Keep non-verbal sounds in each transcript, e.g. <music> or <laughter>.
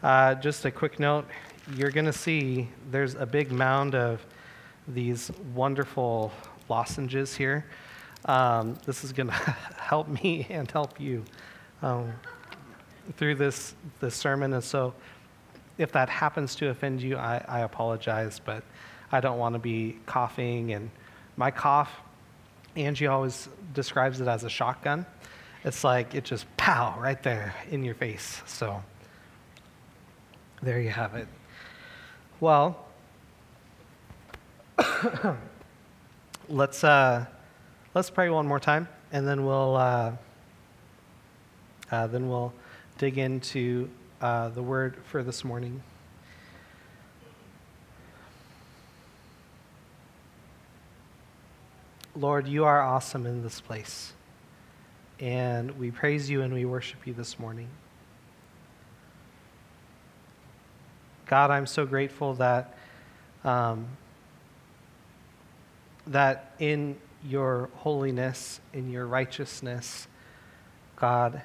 Uh, just a quick note you're going to see there's a big mound of these wonderful lozenges here. Um, this is going <laughs> to help me and help you um, through this, this sermon. And so, if that happens to offend you, I, I apologize, but I don't want to be coughing. And my cough, Angie always describes it as a shotgun. It's like it just pow right there in your face. So, there you have it. Well, <coughs> let's uh, let's pray one more time, and then we'll uh, uh, then we'll dig into uh, the word for this morning. Lord, you are awesome in this place, and we praise you and we worship you this morning. God, I'm so grateful that, um, that in your holiness, in your righteousness, God,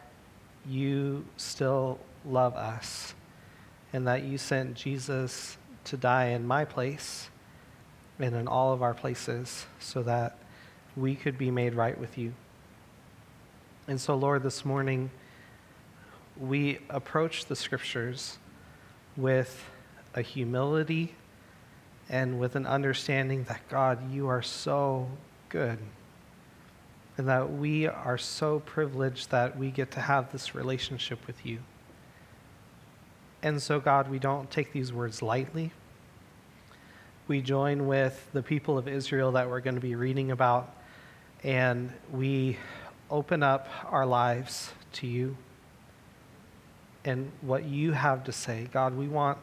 you still love us, and that you sent Jesus to die in my place and in all of our places so that we could be made right with you. And so, Lord, this morning, we approach the scriptures with a humility and with an understanding that, God, you are so good. And that we are so privileged that we get to have this relationship with you. And so, God, we don't take these words lightly. We join with the people of Israel that we're going to be reading about, and we open up our lives to you and what you have to say. God, we want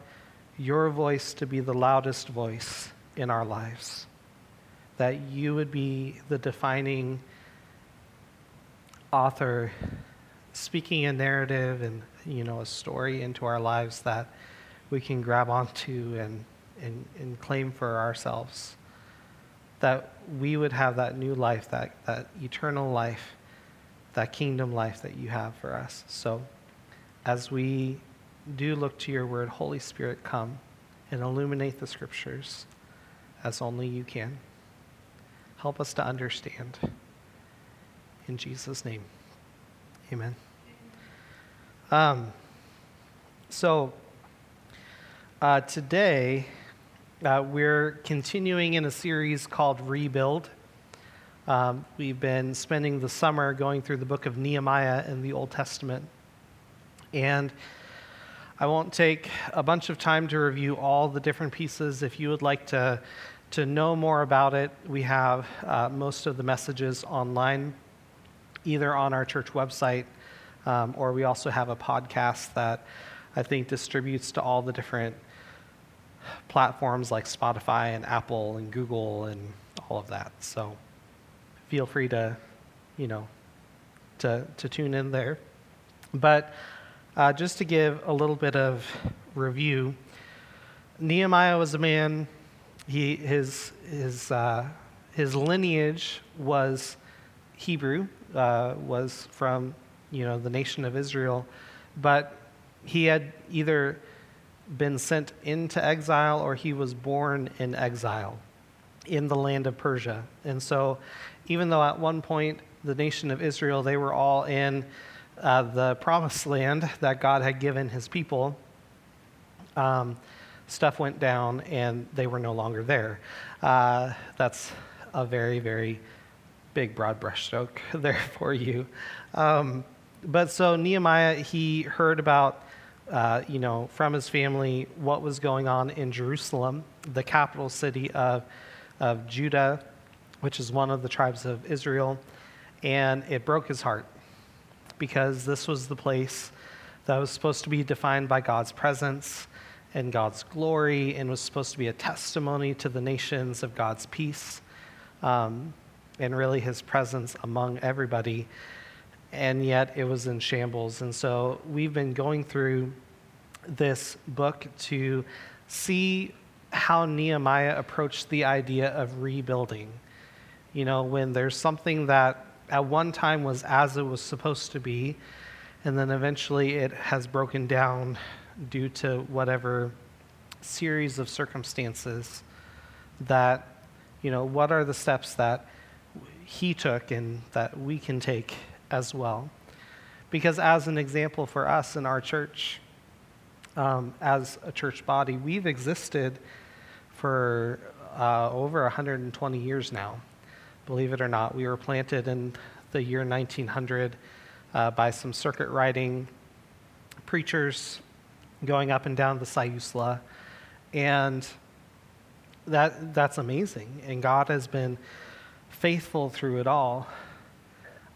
your voice to be the loudest voice in our lives. That you would be the defining author, speaking a narrative and you know a story into our lives that we can grab onto and, and, and claim for ourselves. That we would have that new life, that, that eternal life, that kingdom life that you have for us. So as we do look to your word. Holy Spirit, come and illuminate the scriptures as only you can. Help us to understand. In Jesus' name, amen. Um, so, uh, today, uh, we're continuing in a series called Rebuild. Um, we've been spending the summer going through the book of Nehemiah in the Old Testament. And I won't take a bunch of time to review all the different pieces. If you would like to, to know more about it, we have uh, most of the messages online, either on our church website, um, or we also have a podcast that I think distributes to all the different platforms like Spotify and Apple and Google and all of that. So feel free to, you know, to, to tune in there. But uh, just to give a little bit of review, Nehemiah was a man, he, his, his, uh, his lineage was Hebrew, uh, was from you know, the nation of Israel, but he had either been sent into exile or he was born in exile in the land of Persia. And so, even though at one point the nation of Israel, they were all in the promised land that God had given his people, um, stuff went down and they were no longer there. Uh, that's a very, very big, broad brushstroke <laughs> there for you. Um, but so Nehemiah, he heard about, uh, you know, from his family what was going on in Jerusalem, the capital city of, of Judah, which is one of the tribes of Israel, and it broke his heart because this was the place that was supposed to be defined by God's presence and God's glory and was supposed to be a testimony to the nations of God's peace um, and really his presence among everybody. And yet it was in shambles. And so we've been going through this book to see how Nehemiah approached the idea of rebuilding. You know, when there's something that at one time was as it was supposed to be, and then eventually it has broken down due to whatever series of circumstances that, you know, what are the steps that he took and that we can take as well. Because, as an example for us in our church, um, as a church body, we've existed for uh, over 120 years now. Believe it or not, we were planted in the year 1900 uh, by some circuit riding preachers going up and down the Siuslaw. And that, that's amazing. And God has been faithful through it all.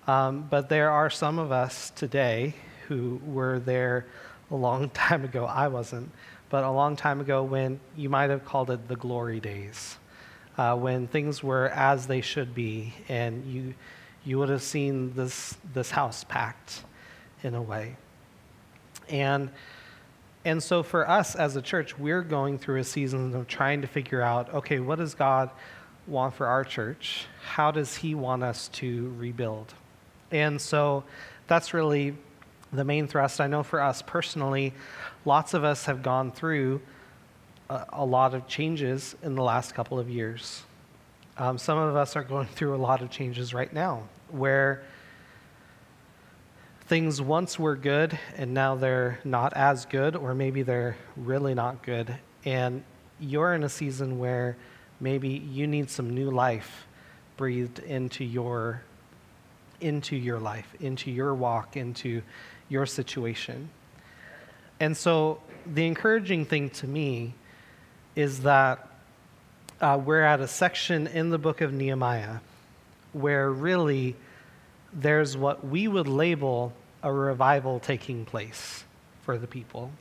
Um, but there are some of us today who were there a long <laughs> time ago. I wasn't, but a long time ago when you might have called it the glory days, uh, when things were as they should be, and you, you would have seen this, this house packed in a way. And, and so for us as a church, we're going through a season of trying to figure out okay, what does God want for our church? How does He want us to rebuild? And so that's really the main thrust. I know for us personally, lots of us have gone through a, a lot of changes in the last couple of years. Um, some of us are going <laughs> through a lot of changes right now where things once were good and now they're not as good, or maybe they're really not good. And you're in a season where maybe you need some new life breathed into your into your life, into your walk, into your situation. And so the encouraging thing to me is that uh, we're at a section in the book of Nehemiah where really there's what we would label a revival taking place for the people.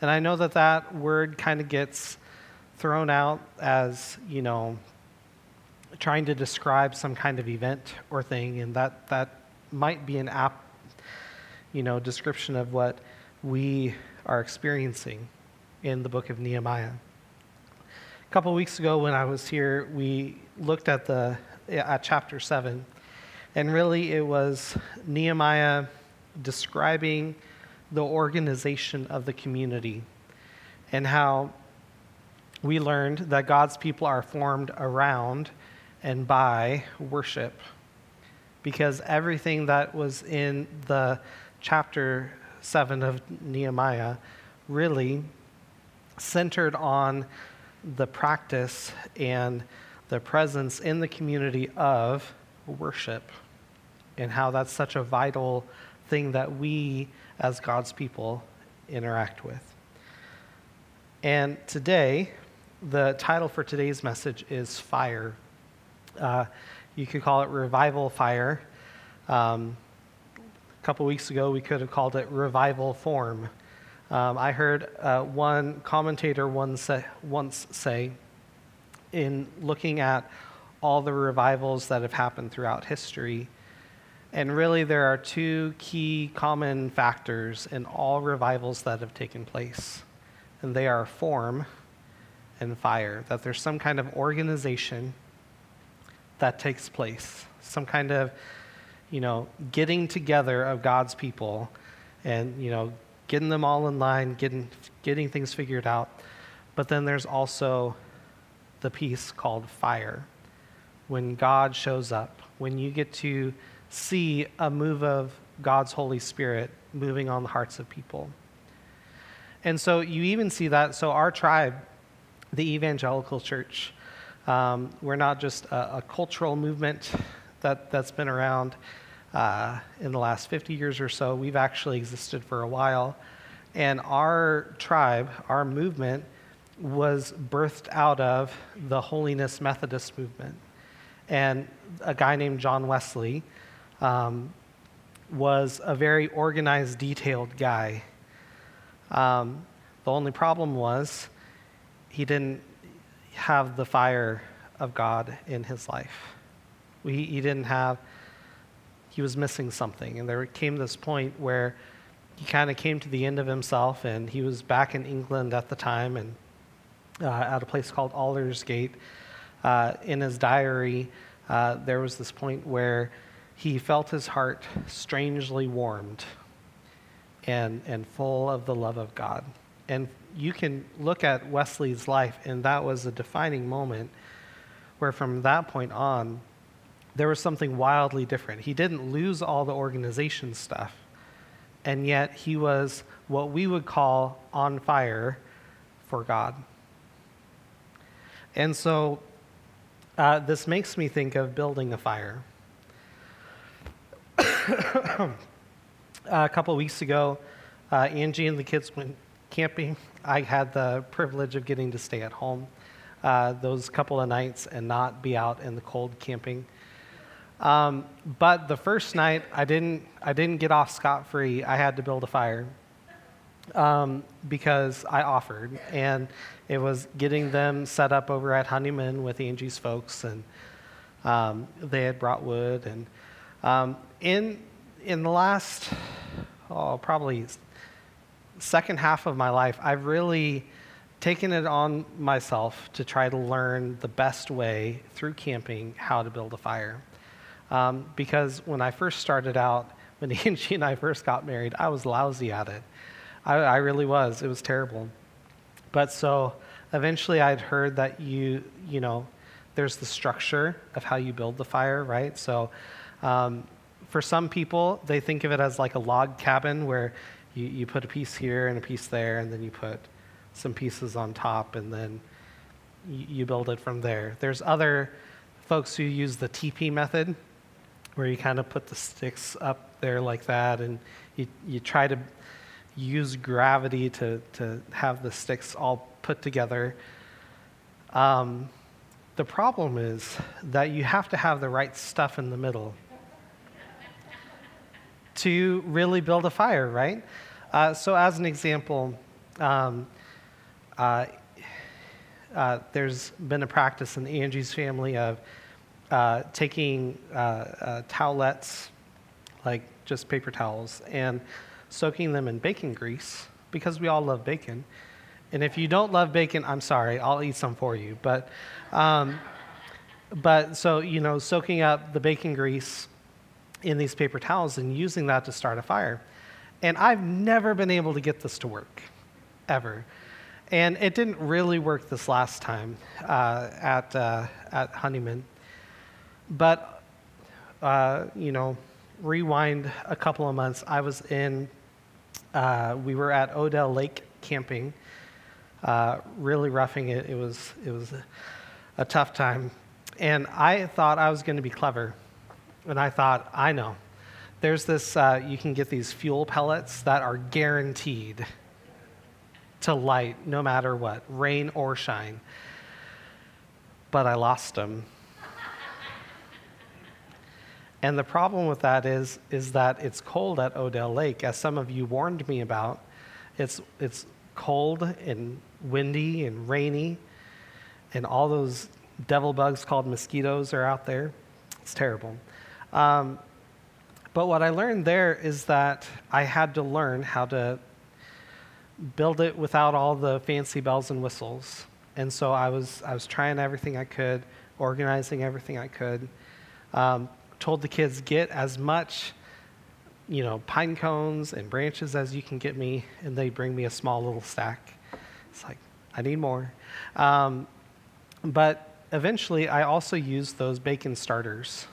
And I know that that word kind of gets thrown out as, you know, trying to describe some kind of event or thing, and that, that might be an apt, you know, description of what we are experiencing in the book of Nehemiah. A couple weeks ago, when I was here, we looked at the at chapter seven, and really it was Nehemiah describing the organization of the community and how we learned that God's people are formed around and by worship. Because everything that was in the chapter 7 of Nehemiah really centered on the practice and the presence in the community of worship and how that's such a vital thing that we as God's people interact with. And today, the title for today's message is Fire. Uh, you could call it Revival Fire. Um, a couple weeks ago, we could have called it Revival Form. Um, I heard uh, one commentator once say, once say, in looking at all the revivals that have happened throughout history, and really there are two key common factors in all revivals that have taken place, and they are form and fire, that there's some kind of organization that takes place, some kind of, you know, getting together of God's people and, you know, getting them all in line, getting, getting things figured out. But then there's also the piece called fire. When God shows up, when you get to see a move of God's Holy Spirit moving on the hearts of people. And so you even see that. So, our tribe, the evangelical church, um, we're not just a, a, cultural movement that, that's been around uh, in the last 50 years or so. We've actually existed for a while. And our tribe, our movement, was birthed out of the Holiness Methodist movement. And a guy named John Wesley um, was a very organized, detailed guy. Um, the only problem was he didn't have the fire of God in his life. He, he didn't have, he was missing something. And there came this point where he kind of came to the end of himself, and he was back in England at the time and uh, at a place called Aldersgate. Uh, in his diary, uh, there was this point where he felt his heart strangely warmed and, and full of the love of God. And you can look at Wesley's life, and that was a defining moment where from that point on, there was something wildly different. He didn't lose all the organization stuff, and yet he was what we would call on fire for God. And so uh, this makes me think of building a fire. <coughs> a couple weeks ago, uh, Angie and the kids went camping. I had the privilege of getting to stay at home uh, those couple of nights and not be out in the cold camping. Um, but the first night, I didn't, I didn't get off scot free. I had to build a fire um, because I offered. And it was getting them set up over at Honeyman with Angie's folks. And um, they had brought wood. And um, in, in the last, oh, probably second half of my life, I've really taken it on myself to try to learn the best way through camping how to build a fire. Um, because when I first started out, <laughs> when Angie and I first got married, I was lousy at it. I, I really was. It was terrible. But so eventually I'd heard that you, you know, there's the structure of how you build the fire, right? So um, for some people, they think of it as like a log cabin where you, you put a piece here and a piece there, and then you put some pieces on top, and then you, you build it from there. There's other folks who use the teepee method, where you kind of put the sticks up there like that, and you, you try to use gravity to, to have the sticks all put together. Um, the problem is that you have to have the right stuff in the middle to really build a fire, right? Uh, so, as an example, um, uh, uh, there's been a practice in Angie's family of uh, taking uh, uh, towelettes, like just paper towels, and soaking them in bacon grease because we all love bacon. And if you don't love bacon, I'm sorry, I'll eat some for you. But, um, but so, you know, soaking up the bacon grease in these paper towels and using that to start a fire. And I've never been able to get this to work, ever. And it didn't really work this last time uh, at, uh, at Honeyman. But, uh, you know, rewind a couple of months, I was in, uh, we were at Odell Lake camping, uh, really roughing it. It was, it was a, tough time. And I thought I was going to be clever. And I thought, I know. There's this, uh, you can get these fuel pellets that are guaranteed to light no matter what, rain or shine. But I lost them and the problem with that is, is that it's cold at Odell Lake, as some of you warned me about. It's, it's cold and windy and rainy, and all those devil bugs called mosquitoes are out there. It's terrible. Um, but what I learned there is that I had to learn how to build it without all the fancy bells and whistles. And so I was, I was trying everything I could, organizing everything I could. Um, told the kids, get as much, you know, pine cones and branches as you can get me, and they bring me a small little stack. It's like, I need more. Um, but eventually, I also used those bacon starters.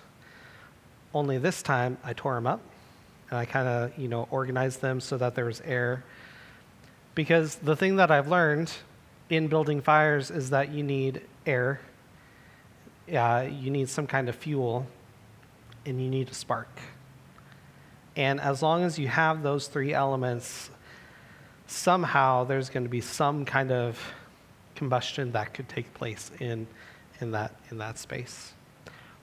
Only this time, I tore them up, and I kind of, you know, organized them so that there was air. Because the thing that I've learned in building fires is that you need air, uh, you need some kind of fuel and you need a spark. And as long as you have those three elements, somehow there's going to be some kind of combustion that could take place in, in, that, in that space.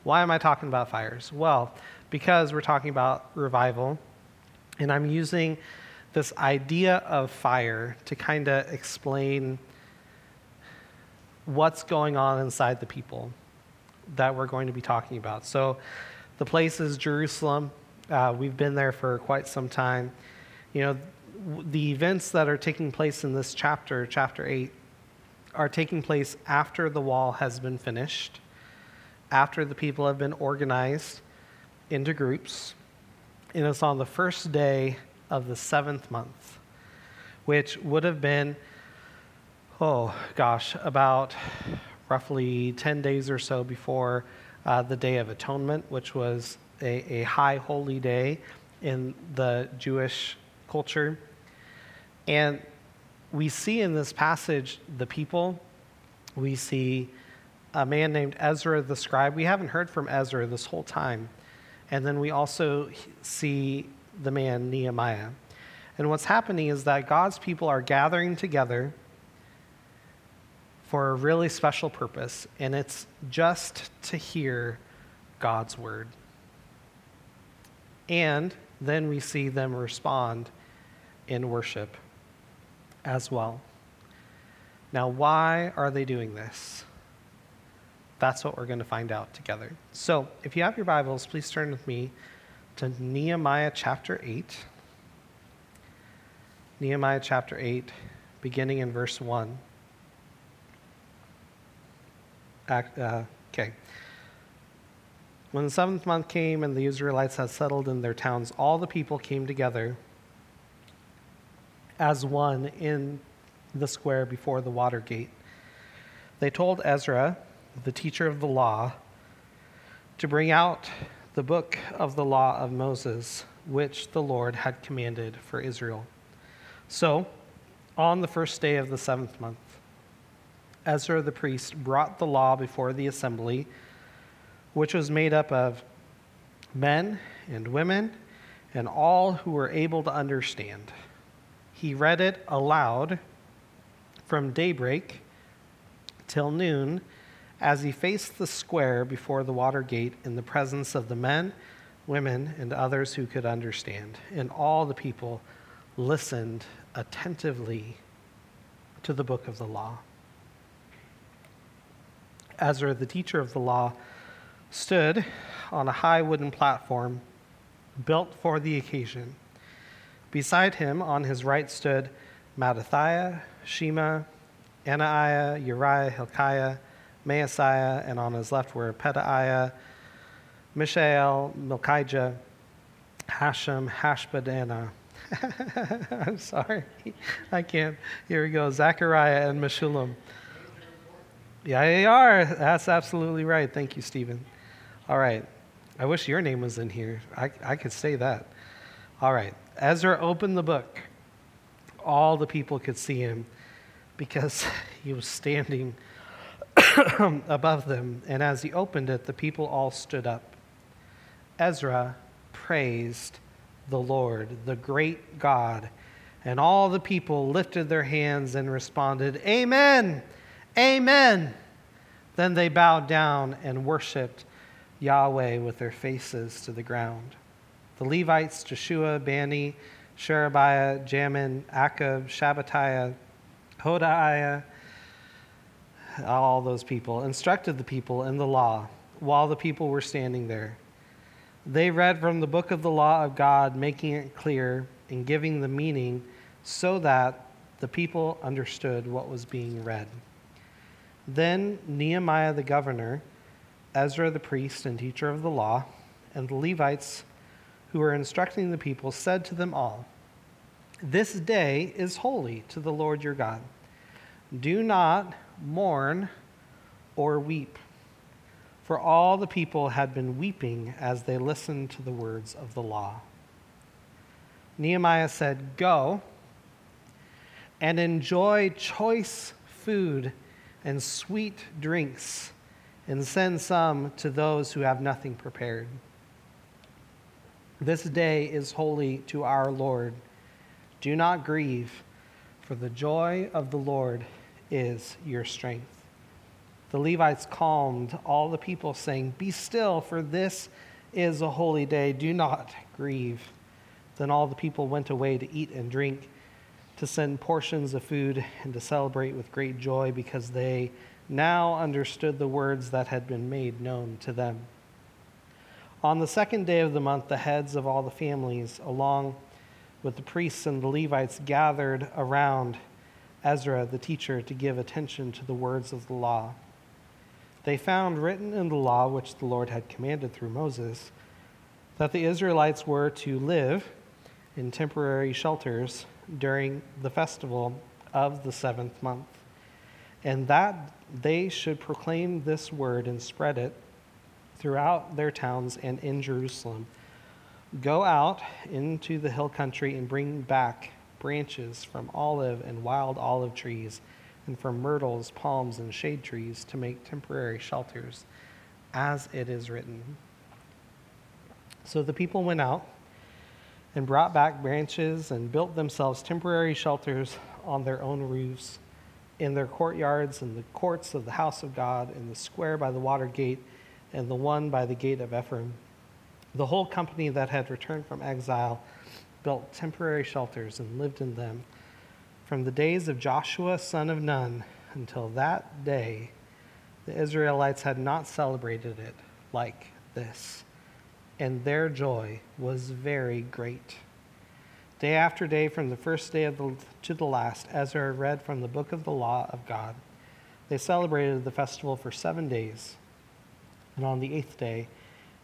Why am I talking about fires? Well, because we're talking about revival, and I'm using this idea of fire to kind of explain what's going on inside the people that we're going to be talking about. So, the place is Jerusalem. Uh, we've been there for quite some time. You know, the events that are taking place in this chapter, chapter 8, are taking place after the wall has been finished, after the people have been organized into groups, and it's on the first day of the seventh month, which would have been, oh gosh, about roughly 10 days or so before uh, the Day of Atonement, which was a, a high holy day in the Jewish culture. And we see in this passage the people, we see a man named Ezra the scribe. We haven't heard from Ezra this whole time. And then we also see the man Nehemiah. And what's happening is that God's people are gathering together for a really special purpose, and it's just to hear God's word. And then we see them respond in worship as well. Now, why are they doing this? That's what we're going to find out together. So, if you have your Bibles, please turn with me to Nehemiah chapter 8. Nehemiah chapter 8, beginning in verse 1. Uh, okay. When the seventh month came and the Israelites had settled in their towns, all the people came together as one in the square before the water gate. They told Ezra, the teacher of the law, to bring out the book of the law of Moses, which the Lord had commanded for Israel. So, on the first day of the seventh month, Ezra the priest brought the law before the assembly, which was made up of men and women and all who were able to understand. He read it aloud from daybreak till noon as he faced the square before the water gate in the presence of the men, women, and others who could understand. And all the people listened attentively to the book of the law. Ezra, the teacher of the law, stood on a high wooden platform built for the occasion. Beside him, on his right, stood Mattithiah, Shema, Anaiah, Uriah, Hilkiah, Maaseiah, and on his left were Pedaiah, Mishael, Malchijah, Hashem, Hashbaddanah. <laughs> I'm sorry, I can't. Here we go. Zechariah and Meshullam. Yeah, they are. That's absolutely right. Thank you, Stephen. All right. I wish your name was in here. I, I could say that. All right. Ezra opened the book. All the people could see him because <laughs> he was standing <coughs> above them. And as he opened it, the people all stood up. Ezra praised the Lord, the great God. And all the people lifted their hands and responded, Amen, Amen. Then they bowed down and worshiped Yahweh with their faces to the ground. The Levites, Jeshua, Bani, Sherebiah, Jamin, Akkub, Shabbatiah, Hodaiah, all those people, instructed the people in the law while the people were standing there. They read from the book of the law of God, making it clear and giving the meaning so that the people understood what was being read. Then Nehemiah the governor, Ezra the priest and teacher of the law, and the Levites who were instructing the people said to them all, This day is holy to the Lord your God. Do not mourn or weep for all the people had been weeping as they listened to the words of the law. Nehemiah said, Go and enjoy choice food and sweet drinks, and send some to those who have nothing prepared. This day is holy to our Lord. Do not grieve, for the joy of the Lord is your strength. The Levites calmed all the people, saying, Be still, for this is a holy day. Do not grieve. Then all the people went away to eat and drink, to send portions of food, and to celebrate with great joy, because they now understood the words that had been made known to them. On the second day of the month, the heads of all the families, along with the priests and the Levites, gathered around Ezra, the teacher, to give attention to the words of the law they found written in the law which the Lord had commanded through Moses that the Israelites were to live in temporary shelters during the festival of the seventh month, and that they should proclaim this word and spread it throughout their towns and in Jerusalem. Go out into the hill country and bring back branches from olive and wild olive trees, and from myrtles, palms, and shade trees to make temporary shelters, as it is written. So the people went out and brought back branches and built themselves temporary shelters on their own roofs, in their courtyards, in the courts of the house of God, in the square by the water gate, and the one by the gate of Ephraim. The whole company that had returned from exile built temporary shelters and lived in them from the days of Joshua, son of Nun, until that day. The Israelites had not celebrated it like this, and their joy was very great. Day after day, from the first day the, to the last, Ezra read from the book of the law of God. They celebrated the festival for seven days, and on the eighth day,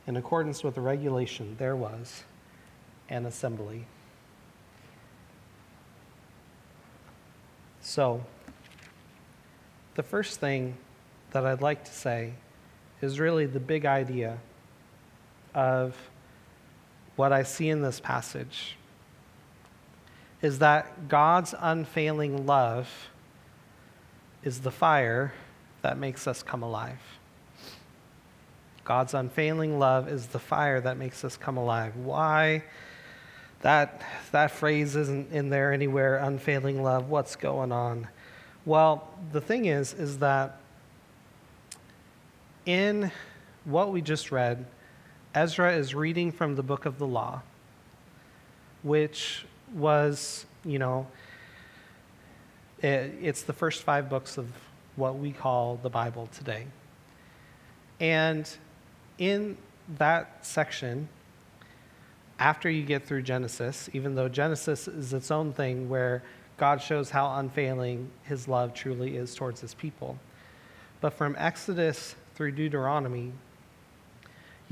in accordance with the regulation, there was an assembly. So, the first thing that I'd like to say is really the big idea of what I see in this passage is that God's unfailing love is the fire that makes us come alive. God's unfailing love is the fire that makes us come alive. Why? That, that phrase isn't in there anywhere, unfailing love. What's going on? Well, the thing is, is that in what we just read, Ezra is reading from the book of the law, which was, you know, it, it's the first five books of what we call the Bible today. And in that section, after you get through Genesis, even though Genesis is its own thing where God shows how unfailing his love truly is towards his people. But from Exodus through Deuteronomy,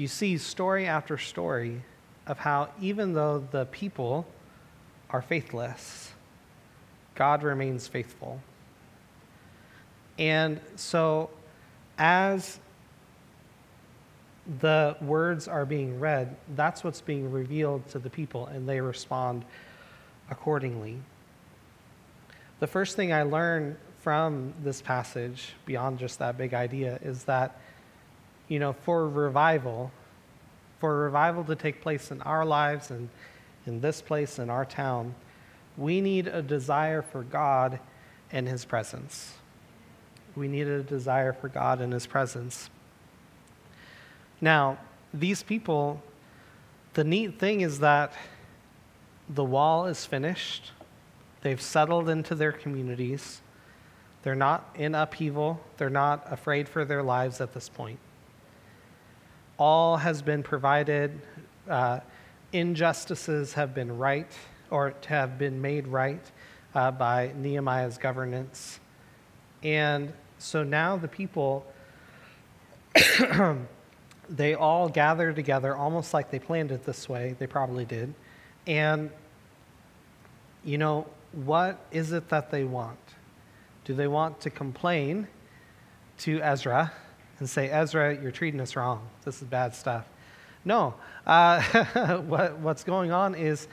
you see story after story of how even though the people are faithless, God remains faithful. And so, as the words are being read, that's what's being revealed to the people, and they respond accordingly. The first thing I learned from this passage, beyond just that big idea, is that, you know, for revival, for revival to take place in our lives and in this place, in our town, we need a desire for God and His presence. We need a desire for God and His presence. Now, these people, the neat thing is that the wall is finished. They've settled into their communities. They're not in upheaval. They're not afraid for their lives at this point. All has been provided. Uh, injustices have been right or have been made right uh, by Nehemiah's governance. And so now the people <clears throat> they all gather together almost like they planned it this way. They probably did. And, you know, what is it that they want? Do they want to complain to Ezra and say, Ezra, you're treating us wrong. This is bad stuff? No. Uh, <laughs> what, what's going on is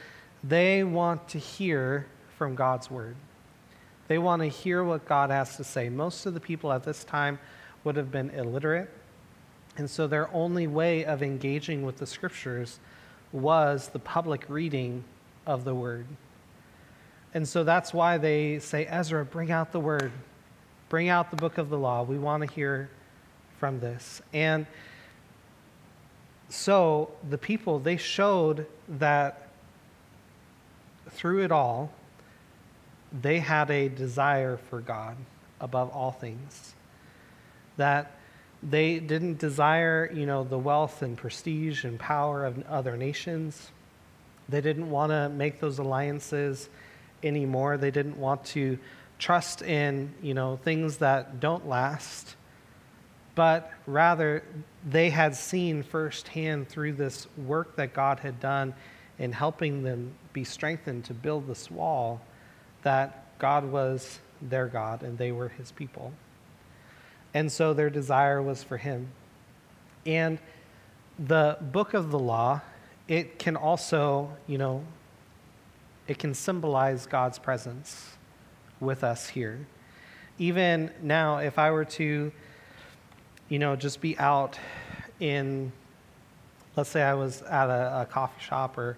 they want to hear from God's word. They want to hear what God has to say. Most of the people at this time would have been illiterate. And so their only way of engaging with the scriptures was the public reading of the word. And so that's why they say, Ezra, bring out the word, bring out the book of the law. We want to hear from this. And so the people, they showed that through it all, they had a desire for God above all things. That they didn't desire, you know, the wealth and prestige and power of other nations. They didn't want to make those alliances anymore. They didn't want to trust in, you know, things that don't last. But rather, they had seen firsthand through this work that God had done in helping them be strengthened to build this wall, that God was their God and they were his people. And so their desire was for him. And the book of the law, it can also, you know, it can symbolize God's presence with us here. Even now, if I were to, you know, just be out in, let's say I was at a, a coffee shop, or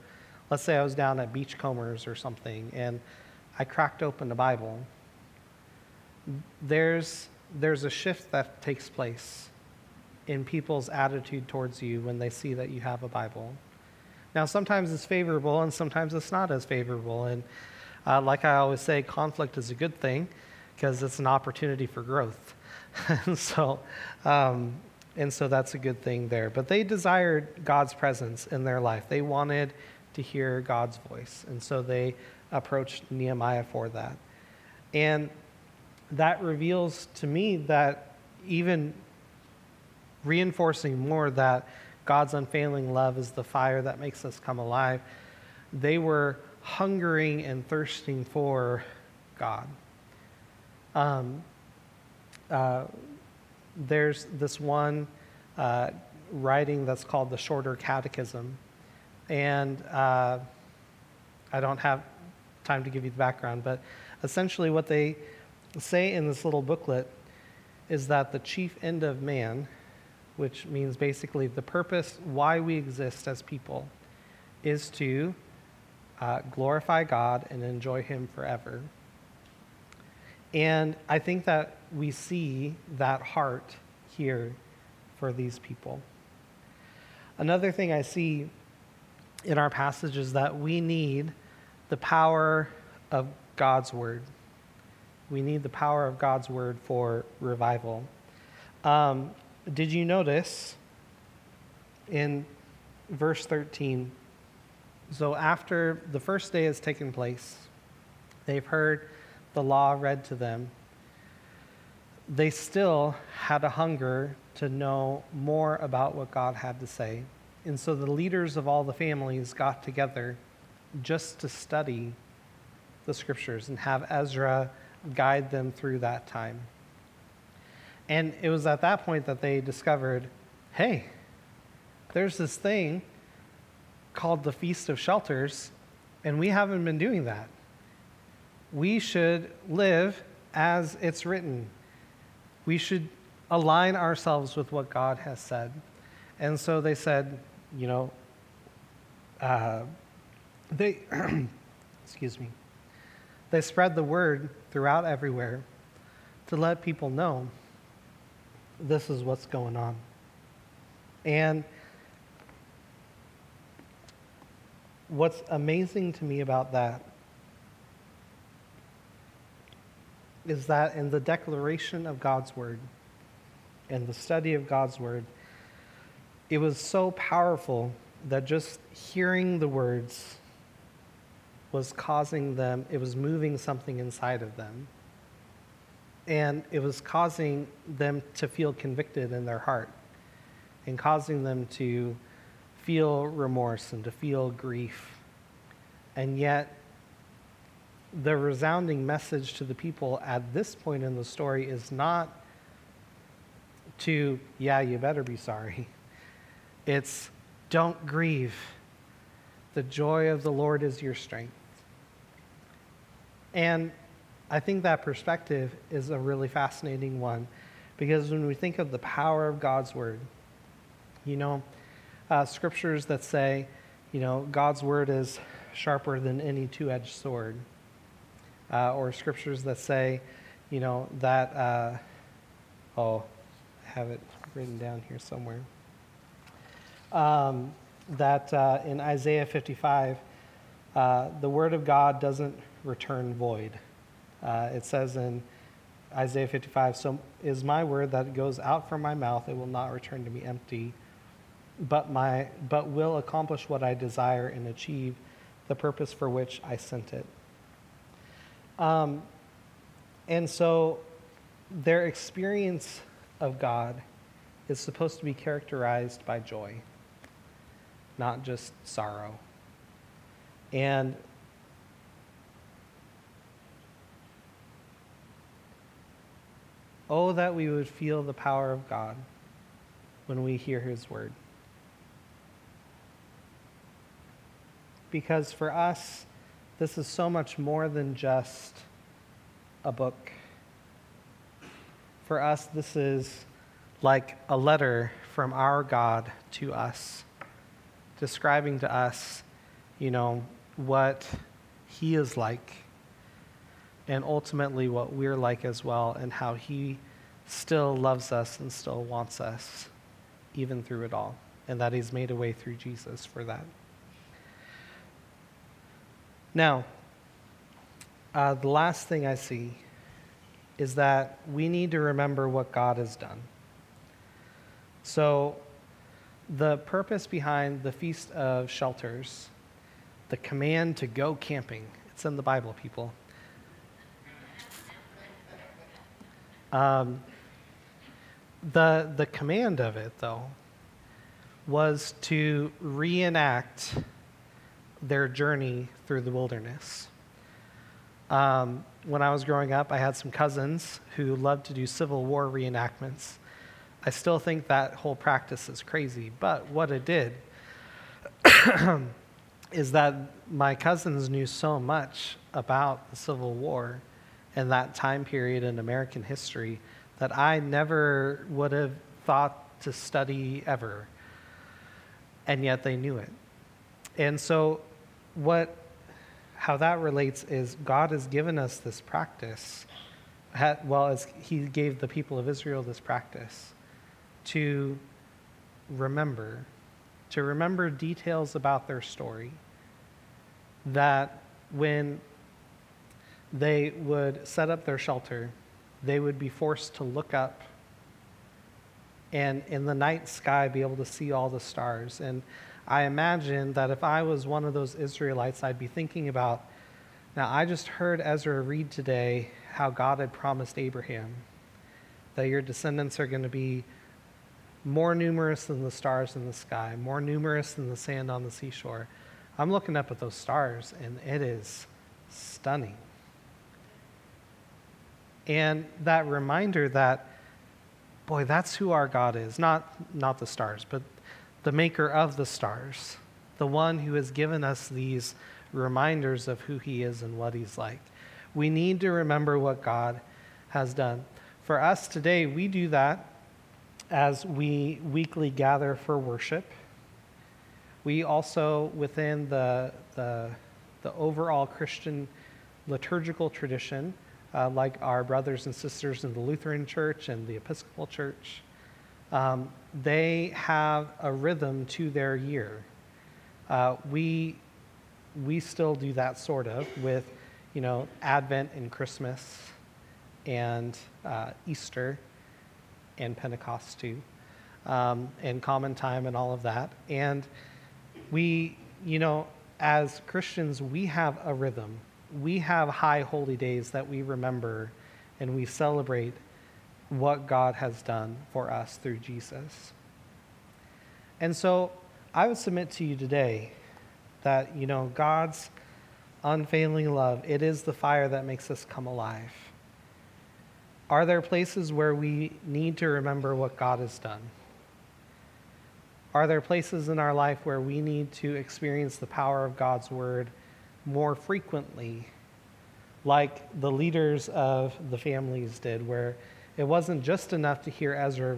let's say I was down at Beachcombers or something, and I cracked open the Bible, there's, there's a shift that takes place in people's attitude towards you when they see that you have a Bible. Now, sometimes it's favorable and sometimes it's not as favorable. And uh, like I always say, conflict is a good thing because it's an opportunity for growth. <laughs> and so, um, and so that's a good thing there. But they desired God's presence in their life. They wanted to hear God's voice, and so they approached Nehemiah for that. And that reveals to me that even reinforcing more that God's unfailing love is the fire that makes us come alive, they were hungering and thirsting for God. Um, uh, there's this one uh, writing that's called the Shorter Catechism. And uh, I don't have time to give you the background, but essentially what they say in this little booklet is that the chief end of man, which means basically the purpose why we exist as people, is to uh, glorify God and enjoy Him forever. And I think that we see that heart here for these people. Another thing I see in our passage is that we need the power of God's word. We need the power of God's word for revival. Um, did you notice in verse 13? So, after the first day has taken place, they've heard the law read to them. They still had a hunger to know more about what God had to say. And so the leaders of all the families got together just to study the scriptures and have Ezra guide them through that time. And it was at that point that they discovered hey, there's this thing called the Feast of Shelters, and we haven't been doing that. We should live as it's written. We should align ourselves with what God has said. And so they said, you know, uh, they, <clears throat> excuse me, they spread the word throughout everywhere to let people know this is what's going on. And what's amazing to me about that is that in the declaration of God's word and the study of God's word, it was so powerful that just hearing the words was causing them, it was moving something inside of them. And it was causing them to feel convicted in their heart and causing them to feel remorse and to feel grief. And yet, the resounding message to the people at this point in the story is not to, yeah, you better be sorry. <laughs> It's, don't grieve. The joy of the Lord is your strength. And I think that perspective is a really fascinating one because when we think of the power of God's word, you know, uh, scriptures that say, you know, God's word is sharper than any two edged sword, uh, or scriptures that say, you know, that, uh, oh, I have it written down here somewhere, um, that uh, in Isaiah 55, uh, the word of God doesn't return void. Uh, it says in Isaiah 55, So is my word that goes out from my mouth, it will not return to me empty, but, my, but will accomplish what I desire and achieve the purpose for which I sent it. Um, and so their experience of God is supposed to be characterized by joy, not just sorrow. And oh, that we would feel the power of God when we hear His word. Because for us, this is so much more than just a book. For us, this is like a letter from our God to us, describing to us, you know, what He is like, and ultimately what we're like as well, and how He still loves us and still wants us, even through it all, and that He's made a way through Jesus for that. Now, uh, the last thing I see is that we need to remember what God has done. So, the purpose behind the Feast of Shelters, the command to go camping, it's in the Bible, people. Um, the, the command of it, though, was to reenact their journey through the wilderness. Um, when I was growing up, I had some cousins who loved to do Civil War reenactments. I still think that whole practice is crazy, but what it did <coughs> is that my cousins knew so much about the Civil War and that time period in American history that I never would have thought to study ever. And yet they knew it. And so, what how that relates is God has given us this practice, well, as He gave the people of Israel this practice to remember, to remember details about their story. That when they would set up their shelter, they would be forced to look up and in the night sky be able to see all the stars. And I imagine that if I was one of those Israelites, I'd be thinking about now, I just heard Ezra read today how God had promised Abraham that your descendants are going to be more numerous than the stars in the sky, more numerous than the sand on the seashore. I'm looking up at those stars, and it is stunning. And that reminder that, boy, that's who our God is. Not, not the stars, but the maker of the stars, the one who has given us these reminders of who he is and what he's like. We need to remember what God has done. For us today, we do that as we weekly gather for worship. We also, within the, the, the overall Christian liturgical tradition, uh, like our brothers and sisters in the Lutheran Church and the Episcopal Church, um, they have a rhythm to their year. Uh, we, we still do that sort of with, you know, Advent and Christmas and uh, Easter and Pentecost too, um, and Common Time and all of that. And we, you know, as Christians, we have a rhythm. We have high holy days that we remember and we celebrate what God has done for us through Jesus. And so I would submit to you today that, you know, God's unfailing love, it is the fire that makes us come alive. Are there places where we need to remember what God has done? Are there places in our life where we need to experience the power of God's word more frequently, like the leaders of the families did, where it wasn't just enough to hear Ezra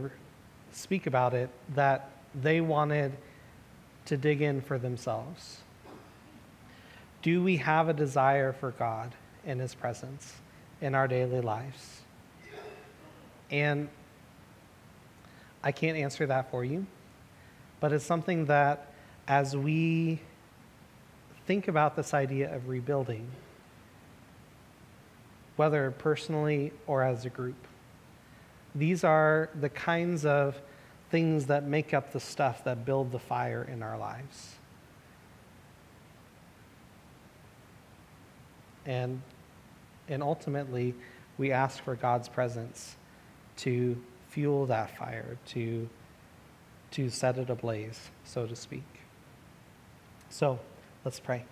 speak about it, that they wanted to dig in for themselves? Do we have a desire for God and His presence in our daily lives? And I can't answer that for you, but it's something that as we think about this idea of rebuilding, whether personally or as a group, these are the kinds of things that make up the stuff that build the fire in our lives. And, and ultimately, we ask for God's presence to fuel that fire, to, to set it ablaze, so to speak. So let's pray.